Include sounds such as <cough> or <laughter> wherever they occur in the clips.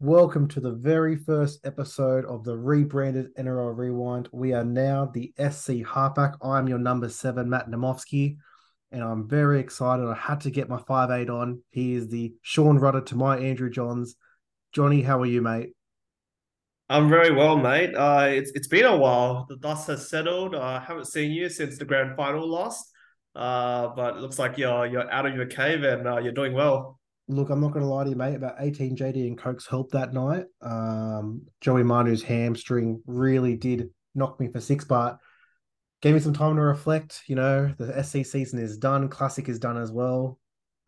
Welcome to the very first episode of the rebranded NRL Rewind. We are now the SC Halfback. I'm your number seven, Matt Namovsky, and I'm very excited. I had to get my five eight on. He is the Sean Rudder to my Andrew Johns. Johnny, how are you, mate? I'm very well, mate. Uh, it's it's been a while. The dust has settled. Uh, I haven't seen you since the grand final lost. Uh, but it looks like you're you're out of your cave and uh, you're doing well. Look, I'm not going to lie to you, mate. About 18 JD and Cokes helped that night. Um, Joey Manu's hamstring really did knock me for six, but gave me some time to reflect. You know, the SC season is done, Classic is done as well.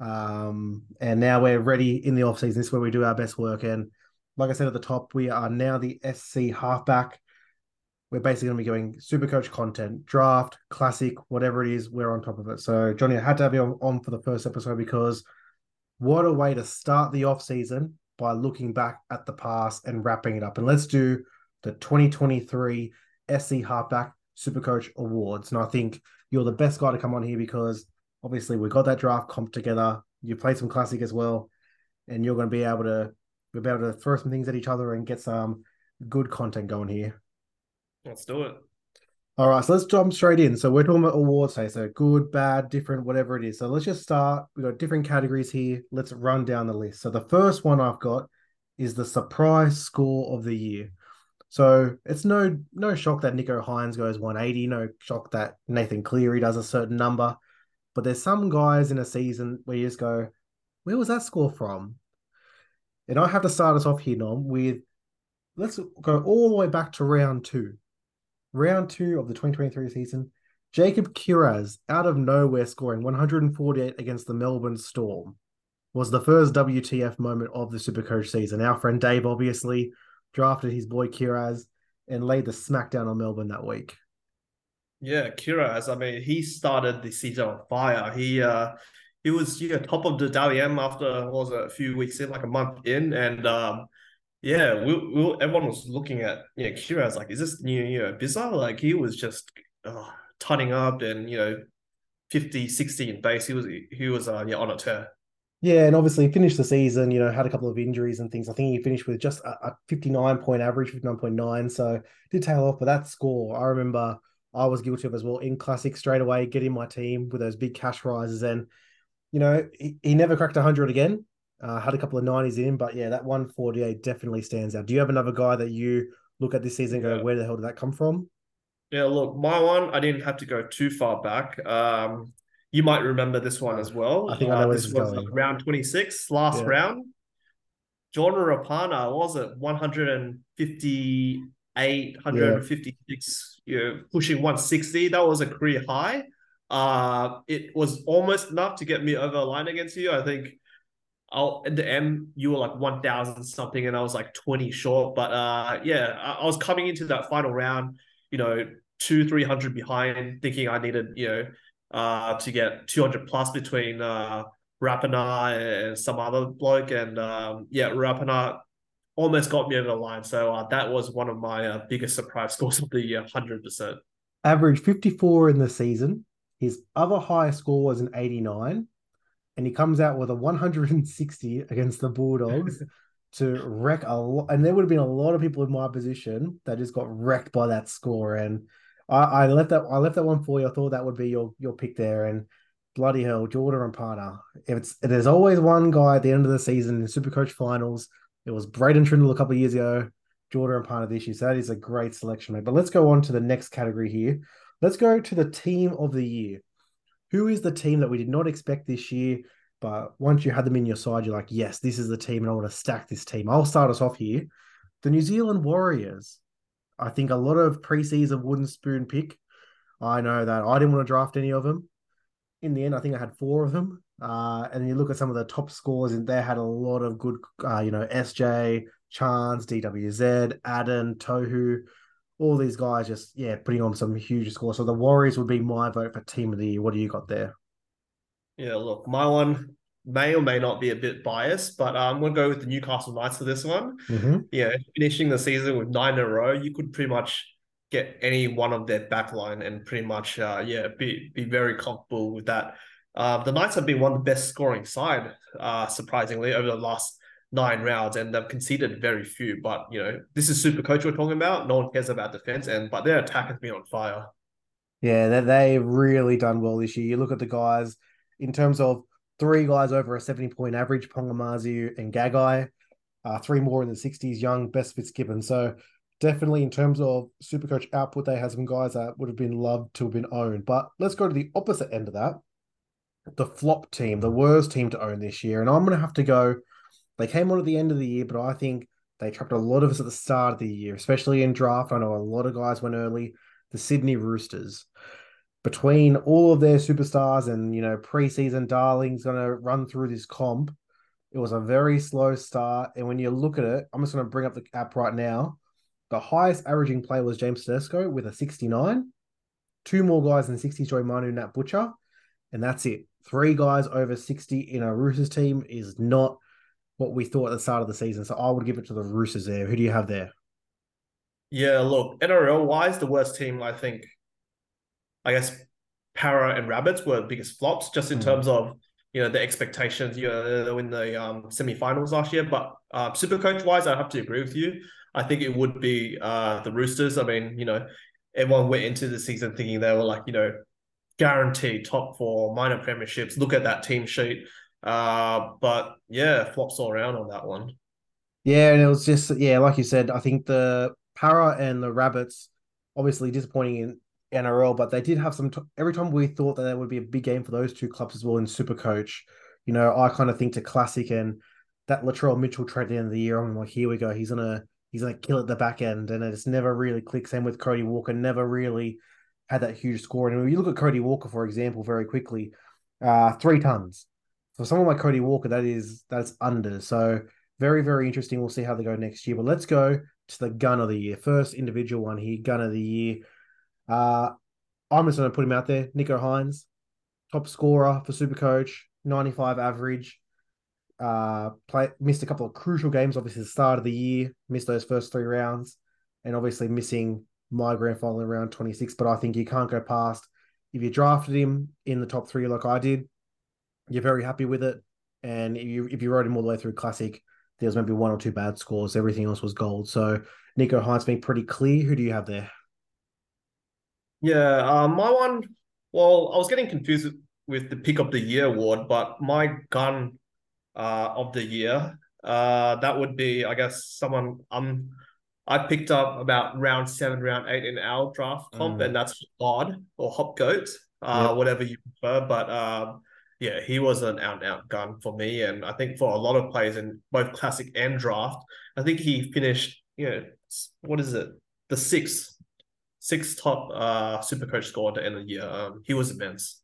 Um, and now we're ready in the off season. This is where we do our best work. And like I said at the top, we are now the SC halfback. We're basically going to be going super coach content, draft, classic, whatever it is, we're on top of it. So, Johnny, I had to have you on, on for the first episode because what a way to start the off season by looking back at the past and wrapping it up. And let's do the 2023 SC Halfback Supercoach Awards. And I think you're the best guy to come on here because obviously we got that draft comp together. You played some classic as well, and you're going to be able to be able to throw some things at each other and get some good content going here. Let's do it. All right, so let's jump straight in. So we're talking about awards today. So good, bad, different, whatever it is. So let's just start. We've got different categories here. Let's run down the list. So the first one I've got is the surprise score of the year. So it's no no shock that Nicho Hynes goes 180. No shock that Nathan Cleary does a certain number. But there's some guys in a season where you just go, where was that score from? And I have to start us off here, Nom, with let's go all the way back to round two round two of the 2023 season, Jacob Kiraz, out of nowhere, scoring 148 against the Melbourne Storm, was the first WTF moment of the Supercoach season. Our friend Dave obviously drafted his boy Kiraz and laid the smackdown on Melbourne that week. Yeah, Kiraz. I mean, he started the season on fire. He uh he was yeah top of the Dally M after was it, a few weeks in, like a month in, and um yeah, we, we everyone was looking at yeah Kira. I was like, is this new you know bizarre? Like he was just uh, tutting up and you know 50, 60 in base. He was he was uh, yeah on a tear. Yeah, and obviously finished the season, you know, had a couple of injuries and things. I think he finished with just a, a 59 point average, 59.9. So did tail off, but that score, I remember I was guilty of as well in classic straight away, getting my team with those big cash rises. And, you know, he, he never cracked 100 again. Uh, had a couple of 90s in, but yeah, that 148 definitely stands out. Do you have another guy that you look at this season and go, yeah. where the hell did that come from? Yeah, look, my one, I didn't have to go too far back. Um, you might remember this one as well. I think I know uh, this, was going. round 26, last yeah. round. Jordan Rapana was it 158, 156, yeah. you know, pushing 160. That was a career high. Uh, it was almost enough to get me over a line against you. I think I'll at the end you were like one thousand something and I was like twenty short. But uh, yeah, I, I, was coming into that final round, you know, two three hundred behind, thinking I needed you know uh, to get two hundred plus between uh, Rapana and some other bloke, and um, yeah, Rapana almost got me over the line. So uh, that was one of my uh, biggest surprise <laughs> scores of the year, hundred percent. Average fifty four in the season. His other highest score was an eighty nine and he comes out with a 160 against the Bulldogs <laughs> to wreck a lot. And there would have been a lot of people in my position that just got wrecked by that score. And I, I left that I left that one for you. I thought that would be your your pick there. And bloody hell, Jordan Rapana. If it's there's always one guy at the end of the season in Supercoach finals. It was Braydon Trindall a couple of years ago. Jordan Rapana this year. So that is a great selection, mate. But let's go on to the next category here. Let's go to the team of the year who is the team that we did not expect this year? But once you had them in your side, you're like, yes, this is the team, and I want to stack this team. I'll start us off here. The New Zealand Warriors. I think a lot of preseason wooden spoon pick. I know that I didn't want to draft any of them. In the end, I think I had four of them. Uh, and you look at some of the top scores, and they had a lot of good, uh, you know, SJ, Chance, DWZ, Addin, Tohu all these guys just yeah putting on some huge scores. So the Warriors would be my vote for team of the year. What do you got there? Yeah, look, my one may or may not be a bit biased, but uh, I'm going to go with the Newcastle Knights for this one. Mm-hmm. Yeah, finishing the season with nine in a row, you could pretty much get any one of their backline and pretty much uh, yeah be be very comfortable with that. Uh, the Knights have been one of the best scoring side, uh, surprisingly, over the last nine rounds and they've conceded very few. But you know, this is super coach we're talking about. No one cares about defense, and but their attack has been on fire. Yeah, they they've really done well this year. You look at the guys in terms of three guys over a 70 point average, Ponga Marzhew and Gagai, uh, three more in the 60s, Young, Best Fitzgibbon. So definitely in terms of super coach output, they had some guys that would have been loved to have been owned. But let's go to the opposite end of that. The flop team, the worst team to own this year. And I'm to have to go. They came on at the end of the year, but I think they trapped a lot of us at the start of the year, especially in draft. I know a lot of guys went early. The Sydney Roosters. Between all of their superstars and, you know, preseason darlings going to run through this comp, it was a very slow start. And when you look at it, I'm just going to bring up the app right now. The highest averaging player was James Tedesco with a 69. Two more guys in 60s, Joey Manu, and Nat Butcher. And that's it. Three guys over 60 in a Roosters team is not what we thought at the start of the season. So I would give it to the Roosters there. Who do you have there? Yeah, look, NRL wise, the worst team, I think, I guess Parra and Rabbits were the biggest flops just in mm. terms of you know the expectations. You know, in the um, semi-finals last year, but uh, super coach wise, I have to agree with you. I think it would be uh, the Roosters. I mean, you know, everyone went into the season thinking they were like, you know, guaranteed top four, minor premierships. Look at that team sheet. Uh, but yeah, flops all around on that one. Yeah, and it was just yeah, like you said, I think the Parra and the Rabbits obviously disappointing in NRL, but they did have some. T- every time we thought that there would be a big game for those two clubs as well in Super Coach, you know, I kind of think to Classic and that Latrell Mitchell trade at the end of the year. I'm like, here we go. He's gonna he's gonna kill at the back end, and it's never really clicked. Same with Cody Walker, never really had that huge score. And when you look at Cody Walker, for example, very quickly, uh, three tons. For someone like Cody Walker, that is that's under. So very very interesting. We'll see how they go next year. But let's go to the gun of the year. First individual one here, gun of the year. Uh, I'm just going to put him out there. Nicho Hynes, top scorer for Supercoach, 95 average. Uh, play missed a couple of crucial games. Obviously, the start of the year, missed those first three rounds, and obviously missing my grand final in round 26. But I think you can't go past if you drafted him in the top three like I did. You're very happy with it, and if you if you rode him all the way through Classic, there was maybe one or two bad scores. Everything else was gold. So Nicho Hynes being pretty clear. Who do you have there? Yeah, uh, my one. Well, I was getting confused with the pick of the year award, but my gun uh, of the year, uh, that would be, I guess, someone um, I picked up about round seven, round eight in our draft comp, mm. and that's odd or Hopgood, uh, yep. whatever you prefer. But um, yeah, he was an out and out gun for me, and I think for a lot of players in both classic and draft, I think he finished, you know, what is it, the sixth six top uh super coach score at the end the year. Um, he was immense.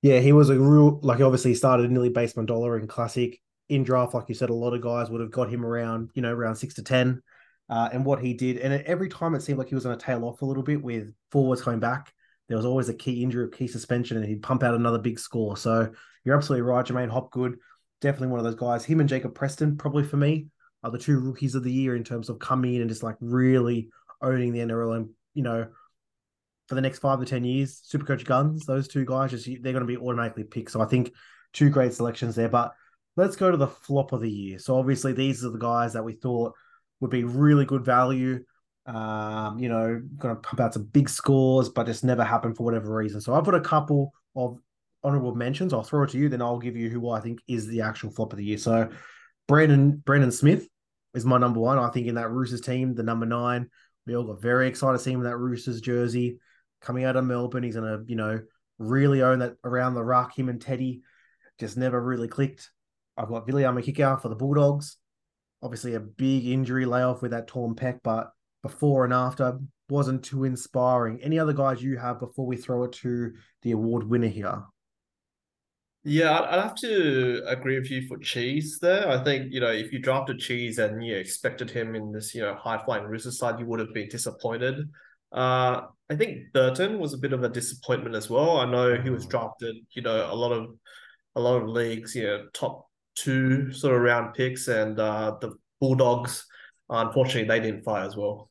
Yeah, he was a real like obviously he started nearly basement dollar in classic. In draft, like you said, a lot of guys would have got him around, you know, around six to ten. Uh, and what he did, and every time it seemed like he was on a tail off a little bit with forwards coming back. There was always a key injury, a key suspension, and he'd pump out another big score. So you're absolutely right, J'maine Hopgood, definitely one of those guys. Him and Jacob Preston, probably for me, are the two rookies of the year in terms of coming in and just like really owning the NRL and you know, for the next five to ten years, Supercoach Guns, those two guys, just they're going to be automatically picked. So I think two great selections there. But let's go to the flop of the year. So obviously these are the guys that we thought would be really good value. Um, you know, going to pump out some big scores, but just never happened for whatever reason. So I've got a couple of honorable mentions. I'll throw it to you, then I'll give you who I think is the actual flop of the year. So Brandon Brandon Smith is my number one. I think in that Roosters team, the number nine, we all got very excited to see him in that Roosters jersey coming out of Melbourne. He's to, you know, really own that around the ruck. Him and Teddy just never really clicked. I've got Viliame Kikau for the Bulldogs. Obviously, a big injury layoff with that torn pec, but before and after wasn't too inspiring. Any other guys you have before we throw it to the award winner here? Yeah, I'd have to agree with you for Cheese there. I think, you know, if you drafted Cheese and you expected him in this, you know, high flying Rooster side, you would have been disappointed. Uh, I think Burton was a bit of a disappointment as well. I know he was mm. drafted, you know, a lot of a lot of leagues, you know, top two sort of round picks, and uh, the Bulldogs, unfortunately, they didn't fire as well.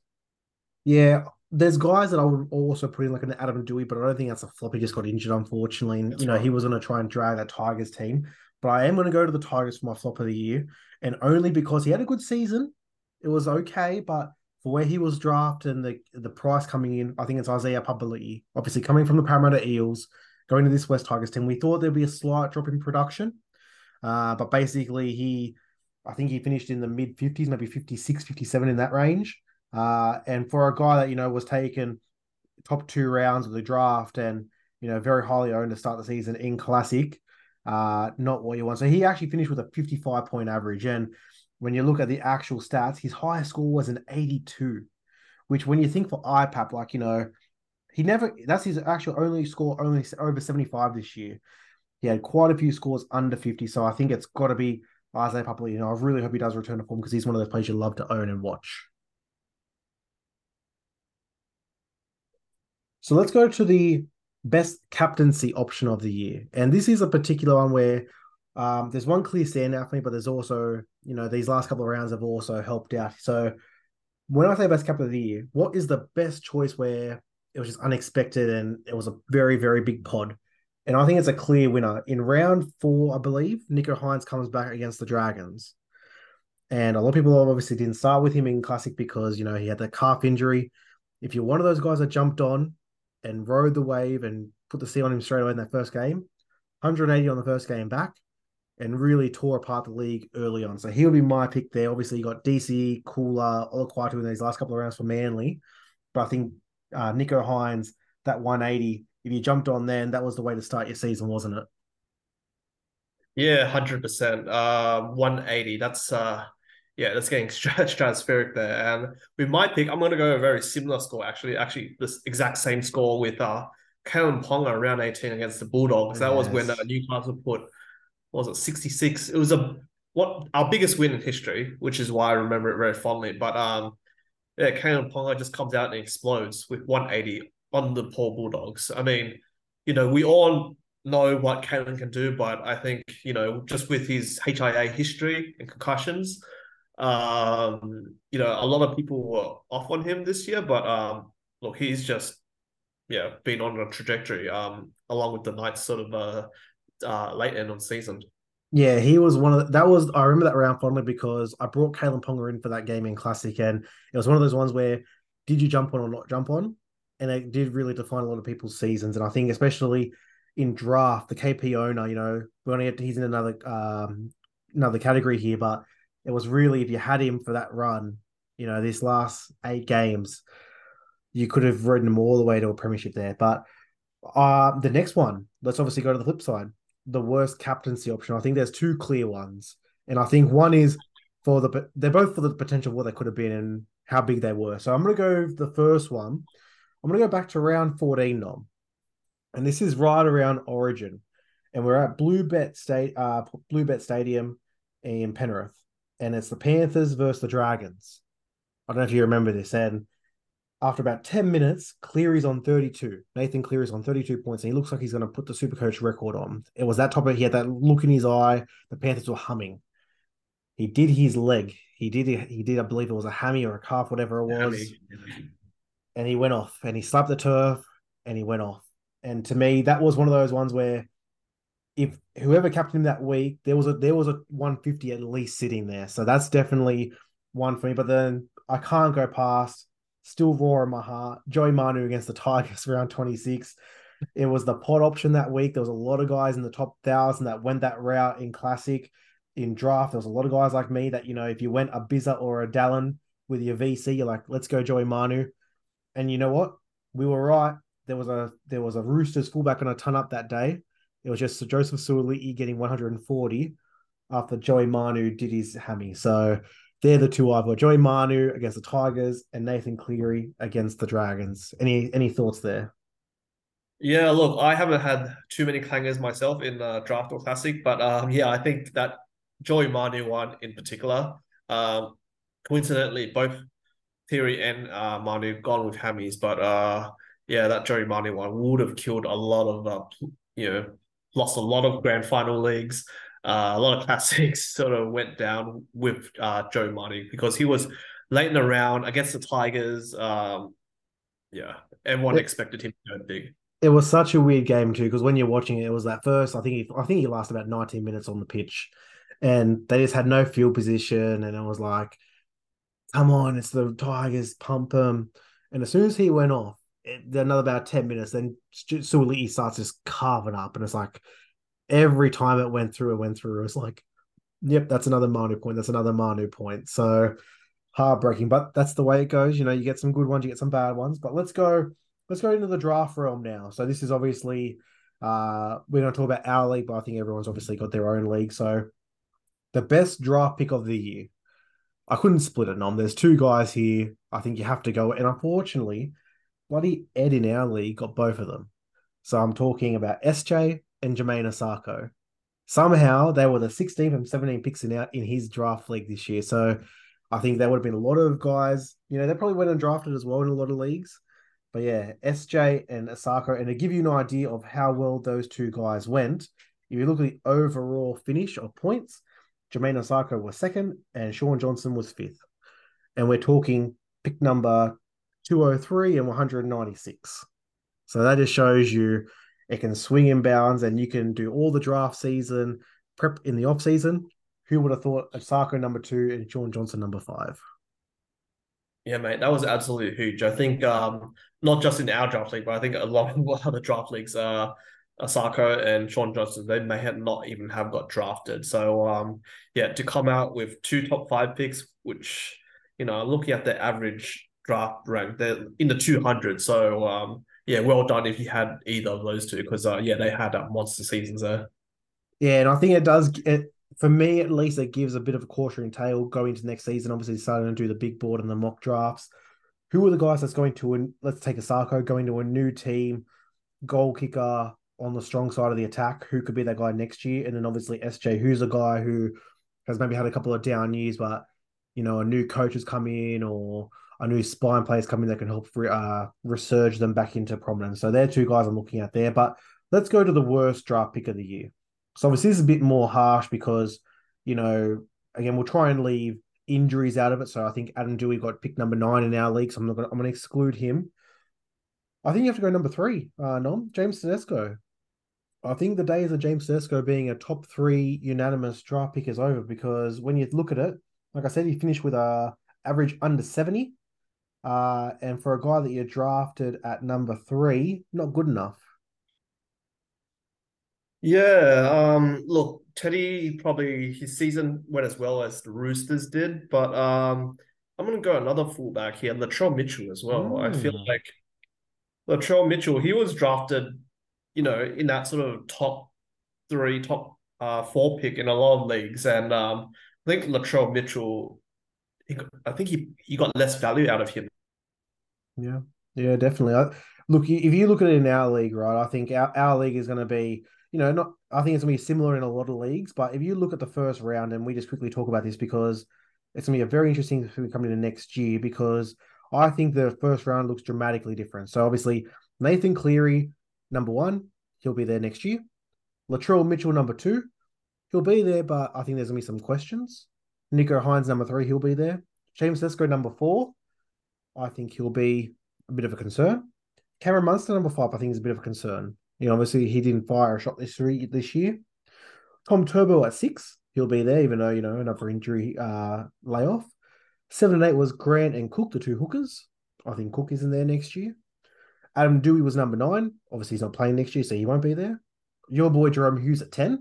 Yeah, there's guys that I would also put in like an Adam Doueihi, but I don't think that's a flop. He just got injured, unfortunately. And, you know, he was going to try and drag that Tigers team. but I am going to go to the Tigers for my flop of the year, and only because he had a good season. It was okay, but for where he was drafted and the the price coming in, I think it's Isaiah Papali'i. Obviously, coming from the Parramatta Eels, going to this West Tigers team, we thought there'd be a slight drop in production, uh, but basically he, I think he finished in the mid fifties, maybe 56, 57 in that range. Uh, and for a guy that you know was taken top two rounds of the draft and you know very highly owned to start the season in Classic, uh, not what you want. So he actually finished with a 55 point average. And when you look at the actual stats, his highest score was an 82, which when you think for IPAP, like, you know, he never, that's his actual only score, only over 75 this year. He had quite a few scores under 50. So I think it's got to be Isaiah know, I really hope he does return to form because he's one of those players you love to own and watch. So let's go to the best captaincy option of the year. And this is a particular one where um, there's one clear standout for me, but there's also, you know, these last couple of rounds have also helped out. So when I say best captain of the year, what is the best choice where it was just unexpected and it was a very, very big pod? And I think it's a clear winner. In round four, I believe, Nicho Hynes comes back against the Dragons. And a lot of people obviously didn't start with him in Classic because, you know, he had the calf injury. If you're one of those guys that jumped on and rode the wave and put the C on him straight away in that first game. 180 on the first game back and really tore apart the league early on. So he'll be my pick there. Obviously, you got DC, Koula, Olakau'atu in these last couple of rounds for Manly. But I think uh, Nicho Hynes, that 180, if you jumped on then, that was the way to start your season, wasn't it? Yeah, 100%. Uh, 180. That's uh, yeah, that's getting <laughs> stratospheric there. And with my pick, I'm going to go a very similar score, actually. Actually, this exact same score with uh, Kalyn Ponga around 18 against the Bulldogs. That yes. was when uh, Newcastle put, was it 66? It was a what our biggest win in history, which is why I remember it very fondly. But um, yeah, Kalyn Ponga just comes out and explodes with 180 on the poor Bulldogs. I mean, you know, we all know what Kalyn can do, but I think, you know, just with his HIA history and concussions, um, you know, a lot of people were off on him this year, but um, look, he's just yeah been on a trajectory. Um, along with the Knights, sort of uh, uh late end on season. Yeah, he was one of the, that was I remember that round fondly because I brought Kalyn Ponga in for that game in classic, and it was one of those ones where did you jump on or not jump on, and it did really define a lot of people's seasons, and I think especially in draft, the KP owner, you know, we're gonna get to, he's in another um another category here, but it was really if you had him for that run, you know, this last eight games, you could have ridden him all the way to a premiership there. But uh, the next one, let's obviously go to the flip side. The worst captaincy option. I think there's two clear ones, and I think one is for the they're both for the potential of what they could have been and how big they were. So I'm going to go the first one. I'm going to go back to round 14 Nom. and this is right around Origin, and we're at Bluebet State, uh, Bluebet Stadium in Penrith and it's the Panthers versus the Dragons. I don't know if you remember this. And after about 10 minutes, Cleary's on 32. Nathan Cleary's on 32 points, and he looks like he's going to put the super coach record on. It was that topic. He had that look in his eye. The Panthers were humming. He did his leg. He did, he did, I believe it was a hammy or a calf, whatever it was. And he went off and he slapped the turf and he went off. And to me, that was one of those ones where if whoever captained him that week, there was a there was a 150 at least sitting there. So that's definitely one for me. But then I can't go past still raw in my heart. Joey Manu against the Tigers around 26. It was the pot option that week. There was a lot of guys in the top thousand that went that route in classic. In draft, there was a lot of guys like me that, you know, if you went a Bizza or a Dallin with your VC, you're like, let's go Joey Manu. And you know what? We were right. There was a there was a Roosters fullback on a ton up that day. It was just Joseph Suaalii getting 140 after Joey Manu did his hammy. So they're the two I've got. Joey Manu against the Tigers and Nathan Cleary against the Dragons. Any any thoughts there? Yeah, look, I haven't had too many clangers myself in uh, draft or classic, but um, yeah, I think that Joey Manu one in particular. Um, coincidentally, both Cleary and uh, Manu gone with hammies, but uh, yeah, that Joey Manu one would have killed a lot of uh, you know lost a lot of grand final leagues. Uh, a lot of <laughs> classics sort of went down with uh, Joe Manu because he was late in the round against the Tigers. Um, yeah, everyone expected him to go big. it was such a weird game too because when you're watching it, it was that first. I think he, I think he lasted about 19 minutes on the pitch, and they just had no field position, and it was like, come on, it's the Tigers, pump them. And as soon as he went off, it, another about 10 minutes, then Suaalii starts just carving up, and it's like every time it went through, it went through. It was like, yep, that's another Manu point. That's another Manu point. So heartbreaking, but that's the way it goes. You know, you get some good ones, you get some bad ones. But let's go let's go into the draft realm now. So this is obviously uh going to talk about our league, but I think everyone's obviously got their own league. So the best draft pick of the year. I couldn't split it, Nom. There's two guys here. I think you have to go. And unfortunately, bloody Ed in our league got both of them. So I'm talking about SJ and Jamayne Isaako. Somehow they were the 16th and 17 picks in out in his draft league this year. So I think there would have been a lot of guys, you know, they probably went and drafted as well in a lot of leagues. But yeah, SJ and Isaako, and to give you an idea of how well those two guys went, if you look at the overall finish of points, Jamayne Isaako was second and Shaun Johnson was fifth. And we're talking pick number 203 and 196. So that just shows you it can swing in bounds and you can do all the draft season prep in the off season. Who would have thought Isaako number two and Shaun Johnson number five? Yeah, mate, that was absolutely huge. I think um, not just in our draft league, but I think a lot of <laughs> other draft leagues, uh, Isaako and Shaun Johnson, they may have not even have got drafted. So um, yeah, to come out with two top five picks, which you know, looking at the average draft rank, they're in the two hundred. So um, yeah, well done if you had either of those two, because uh, yeah, they had uh, monster seasons there. Yeah, and I think it does. It, for me, at least, it gives a bit of a cautionary tale going into next season. Obviously, starting to do the big board and the mock drafts. Who are the guys that's going to? Let's take Isaako going to a new team, goal kicker on the strong side of the attack. Who could be that guy next year? And then obviously SJ, who's a guy who has maybe had a couple of down years, but you know, a new coach has come in or a new spine players come in that can help uh, resurge them back into prominence. So they're two guys I'm looking at there. But let's go to the worst draft pick of the year. So obviously this is a bit more harsh because, you know, again, we'll try and leave injuries out of it. So I think Adam Doueihi got pick number nine in our league. So I'm not gonna I'm gonna exclude him. I think you have to go number three, uh Nom, James Tedesco. I think the days of James Tedesco being a top three unanimous draft pick is over because when you look at it, like I said, he finished with a average under 70. Uh, and for a guy that you drafted at number three, not good enough. Yeah, um, look, Teddy probably his season went as well as the Roosters did, but um, I'm gonna go another fullback here, Latrell Mitchell as well. I feel hmm. like Latrell Mitchell, he was drafted, you know, in that sort of top three, top uh, four pick in a lot of leagues, and um, I think Latrell Mitchell, he, I think he he got less value out of him. Yeah, yeah, definitely. I, look, if you look at it in our league, right, I think our, our league is going to be you know, not I think it's gonna be similar in a lot of leagues, but if you look at the first round, and we just quickly talk about this because it's gonna be a very interesting thing coming into next year because I think the first round looks dramatically different. So obviously Nathan Cleary, number one, he'll be there next year. Latrell Mitchell, number two, he'll be there, but I think there's gonna be some questions. Nicho Hynes, number three, he'll be there. James Tedesco, number four, I think he'll be a bit of a concern. Cameron Munster, number five, I think is a bit of a concern. You know, obviously he didn't fire a shot this this year. Tom Turbo at six, he'll be there, even though you know another injury uh, layoff. Seven and eight was Grant and Cook, the two hookers. I think Cook is in there next year. Adam Doueihi was number nine. Obviously, he's not playing next year, so he won't be there. Your boy Jahrome Hughes at ten.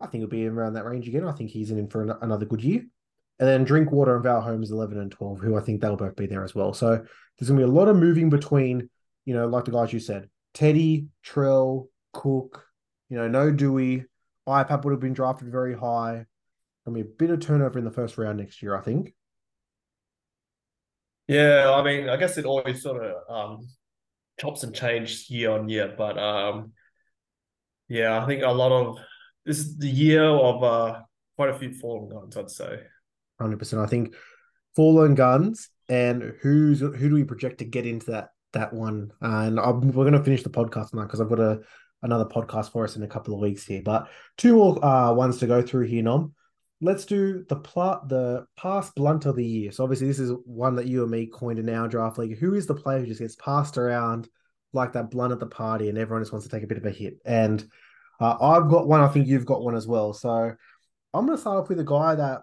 I think he'll be around that range again. I think he's in for an, another good year. And then Drinkwater and Val Holmes, 11 and 12, who I think they'll both be there as well. So there's going to be a lot of moving between, you know, like the guys you said, Teddy, Trell, Cook, you know, no Doueihi. IPAP would have been drafted very high. Gonna be a bit of turnover in the first round next year, I think. Yeah, I mean, I guess it always sort of um, chops and changes year on year, but um, yeah, I think a lot of this is the year of uh, quite a few fallen guns, I'd say. Hundred percent. I think fallen guns, and who's who do we project to get into that that one, and I'm, we're going to finish the podcast now because I've got a another podcast for us in a couple of weeks here. But two more uh, ones to go through here, Nom. Let's do the plot, the past blunt of the year. So obviously, this is one that you and me coined in our draft league. Who is the player who just gets passed around like that blunt at the party, and everyone just wants to take a bit of a hit. And uh, I've got one. I think you've got one as well. So I'm going to start off with a guy that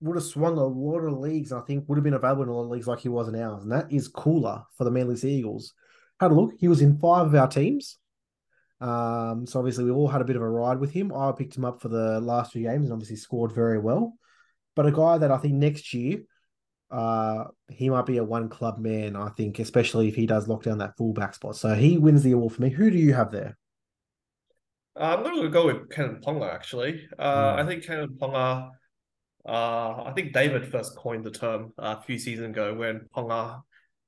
would have swung a lot of leagues. I think would have been available in a lot of leagues like he was in ours, and that is Koula for the Manly Eagles. Had a look. He was in five of our teams. Um, so obviously we all had a bit of a ride with him. I picked him up for the last few games and obviously scored very well. But a guy that I think next year, uh, he might be a one club man. I think, especially if he does lock down that fullback spot. So he wins the award for me. Who do you have there? Uh, I'm going to go with Kalyn Ponga actually. Uh, mm. I think Kalyn Ponga. Uh, I think David first coined the term a few seasons ago when Ponga,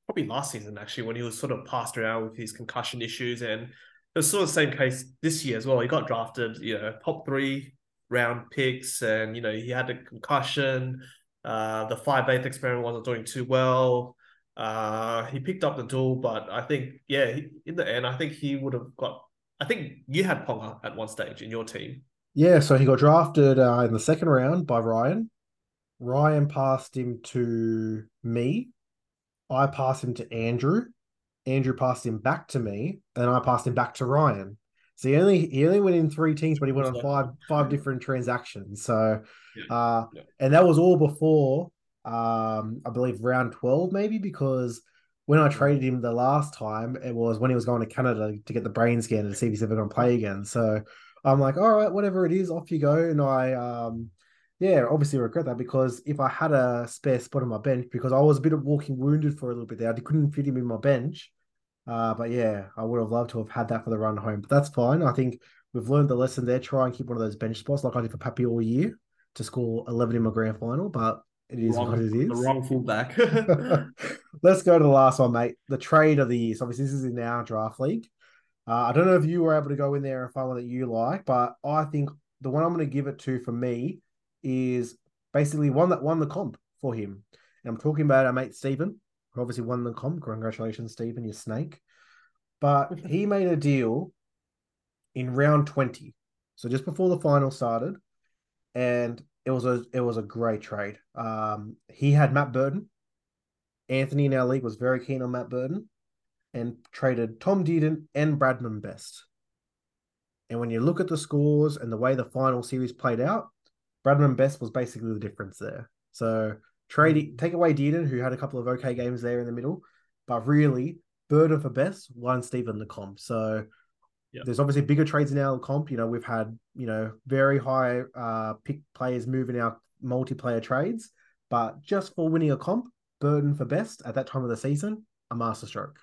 probably last season actually, when he was sort of passed around with his concussion issues, and it was sort of the same case this year as well. He got drafted, you know, top three round picks, and you know he had a concussion. Uh, the five eighth experiment wasn't doing too well. Uh, he picked up the duel, but I think yeah, he, in the end, I think he would have got. I think you had Ponga at one stage in your team. Yeah, so he got drafted uh, in the second round by Ryan. Ryan passed him to me. I passed him to Andrew. Andrew passed him back to me, and I passed him back to Ryan. So he only he only went in three teams, but he went on five five different transactions. So. Uh, and that was all before um, I believe round twelve, maybe because when I traded him the last time, it was when he was going to Canada to get the brain scan to see if he's ever going to play again. So I'm like, all right, whatever it is, off you go. And I, um, yeah, obviously I regret that because if I had a spare spot on my bench, because I was a bit of walking wounded for a little bit there, I couldn't fit him in my bench. Uh, but yeah, I would have loved to have had that for the run home. But that's fine. I think we've learned the lesson there. Try and keep one of those bench spots like I did for Pappy all year to score 11 in my grand final. But it is wrong, what it is. The wrong fullback. <laughs> <laughs> Let's go to the last one, mate. The trade of the year. So obviously, this is in our draft league. Uh, I don't know if you were able to go in there and find one that you like, but I think the one I'm going to give it to for me is basically one that won the comp for him. And I'm talking about our mate Stephen who obviously won the comp. Congratulations, Stephen, you snake. But <laughs> he made a deal in round 20. So just before the final started. And it was a it was a great trade. Um, he had Matt Burton. Anthony in our league was very keen on Matt Burton and traded Tom Dearden and Bradman Best. And when you look at the scores and the way the final series played out, Bradman Best was basically the difference there. So Trade take away Dearden, who had a couple of okay games there in the middle, but really Burton for best, won Stephen the comp. So yep. there's obviously bigger trades in our comp. You know, we've had you know very high uh, pick players moving our multiplayer trades, but just for winning a comp, Burton for best at that time of the season, a masterstroke.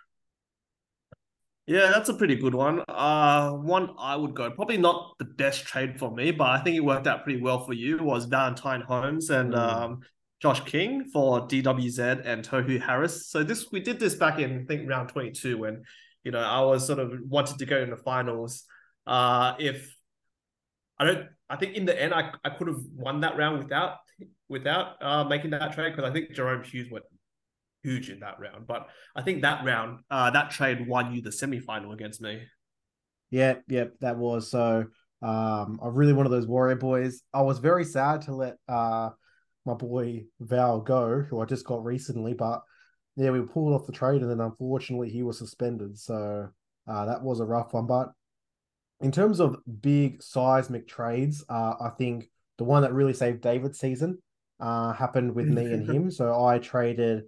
Yeah, that's a pretty good one. Uh, one I would go probably not the best trade for me, but I think it worked out pretty well for you. Was Valentine Holmes and mm. um, Josh King for DWZ and Tohu Harris. So this we did this back in I think round 22 when you know I was sort of wanted to go in the finals. Uh if I don't I think in the end I, I could have won that round without without uh making that trade because I think Jahrome Hughes went huge in that round. But I think that round, uh that trade won you the semi-final against me. Yeah, yeah, that was so um I'm really one of those warrior boys. I was very sad to let uh my boy Val go, who I just got recently. But yeah, we pulled off the trade, and then unfortunately he was suspended. So uh, that was a rough one. But in terms of big seismic trades, uh, I think the one that really saved David's season uh, happened with me and <laughs> him. So I traded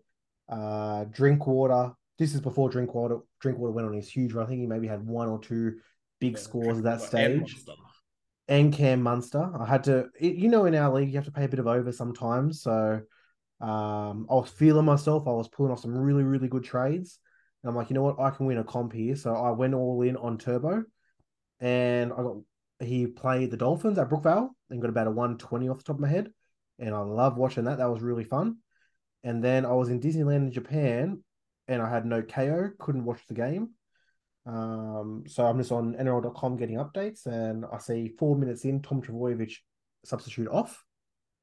uh, Drinkwater. This is before Drinkwater. Drinkwater went on his huge run. I think he maybe had one or two big yeah, scores at that stage and Cam Munster. I had to, you know, in our league, you have to pay a bit of over sometimes. So um, I was feeling myself. I was pulling off some really, really good trades. And I'm like, you know what? I can win a comp here. So I went all in on Turbo. And I got, he played the Dolphins at Brookvale and got about a 120 off the top of my head. And I love watching that. That was really fun. And then I was in Disneyland in Japan and I had no Kayo, couldn't watch the game. Um, so I'm just on NRL.com getting updates, and I see four minutes in, Tom Trbojevic substitute off.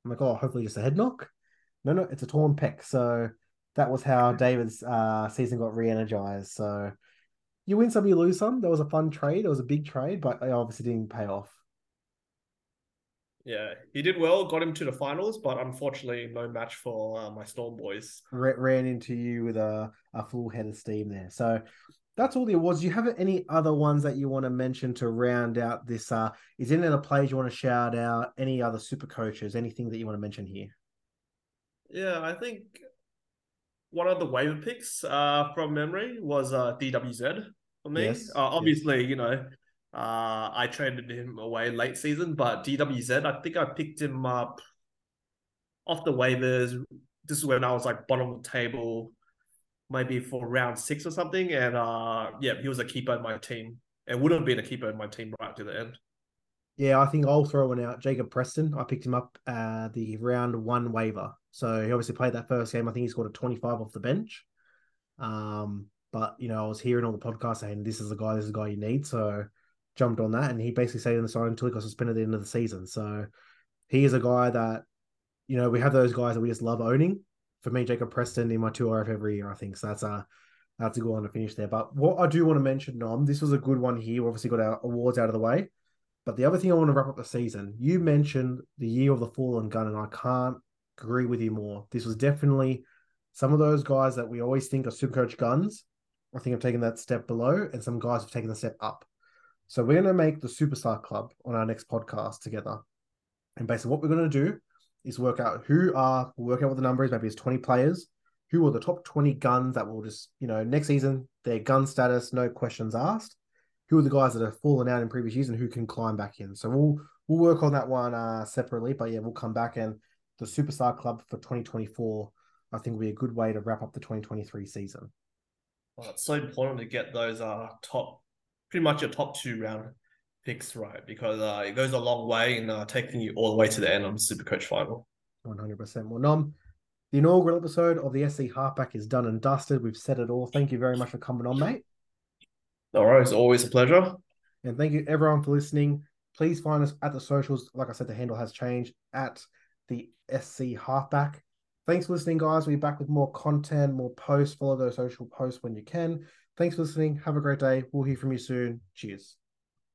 I'm like, oh, hopefully just a head knock. No, no, it's a torn pec. So that was how David's uh, season got re-energized. So you win some, you lose some. That was a fun trade. It was a big trade, but it obviously didn't pay off. Yeah, he did well, got him to the finals, but unfortunately, no match for uh, my Storm boys. ran into you with a, a full head of steam there. So that's all the awards. Do you have any other ones that you want to mention to round out this? Uh, is any other players you want to shout out? Any other super coaches? Anything that you want to mention here? Yeah, I think one of the waiver picks uh, from memory was uh, DWZ for me. Yes, uh, obviously, you know, uh, I traded him away late season, but DWZ, I think I picked him up off the waivers. This is when I was like bottom of the table, maybe for round six or something. And uh, yeah, he was a keeper in my team. It would have been a keeper in my team right to the end. Yeah, I think I'll throw one out. Jacob Preston. I picked him up uh, the round one waiver. So he obviously played that first game. I think he scored a 25 off the bench. Um, but you know, I was hearing all the podcasts saying this is the guy, this is the guy you need. So jumped on that and he basically stayed in the side until he got suspended at the end of the season. So he is a guy that, you know, we have those guys that we just love owning. For me, Jacob Preston in my two RF every year, I think. So that's a that's a good one to finish there. But what I do want to mention, Nom, this was a good one here. We obviously got our awards out of the way. But the other thing I want to wrap up the season, you mentioned the year of the fallen gun, and I can't agree with you more. This was definitely some of those guys that we always think are super coach guns. I think have taken that step below, and some guys have taken the step up. So we're going to make the Superstar Club on our next podcast together. And basically, what we're going to do is work out who are, we'll work out what the number is, maybe it's 20 players, who are the top 20 guns that will just, you know, next season, their gun status, no questions asked who are the guys that have fallen out in previous years and who can climb back in. So we'll we'll work on that one uh, separately. But yeah, we'll come back and the Superstar Club for 2024, I think will be a good way to wrap up the 2023 season. Well, it's so important to get those uh top, pretty much your top two round picks right because uh, it goes a long way in uh, taking you all the way to the end on the Super Coach final. 100%. Well, Nom, the inaugural episode of the SC Halfback is done and dusted. We've said it all. Thank you very much for coming on, mate. All right, it's always a pleasure. And thank you everyone for listening. Please find us at the socials. Like I said, the handle has changed at the SC Halfback. Thanks for listening, guys. We'll be back with more content, more posts. Follow those social posts when you can. Thanks for listening. Have a great day. We'll hear from you soon. Cheers.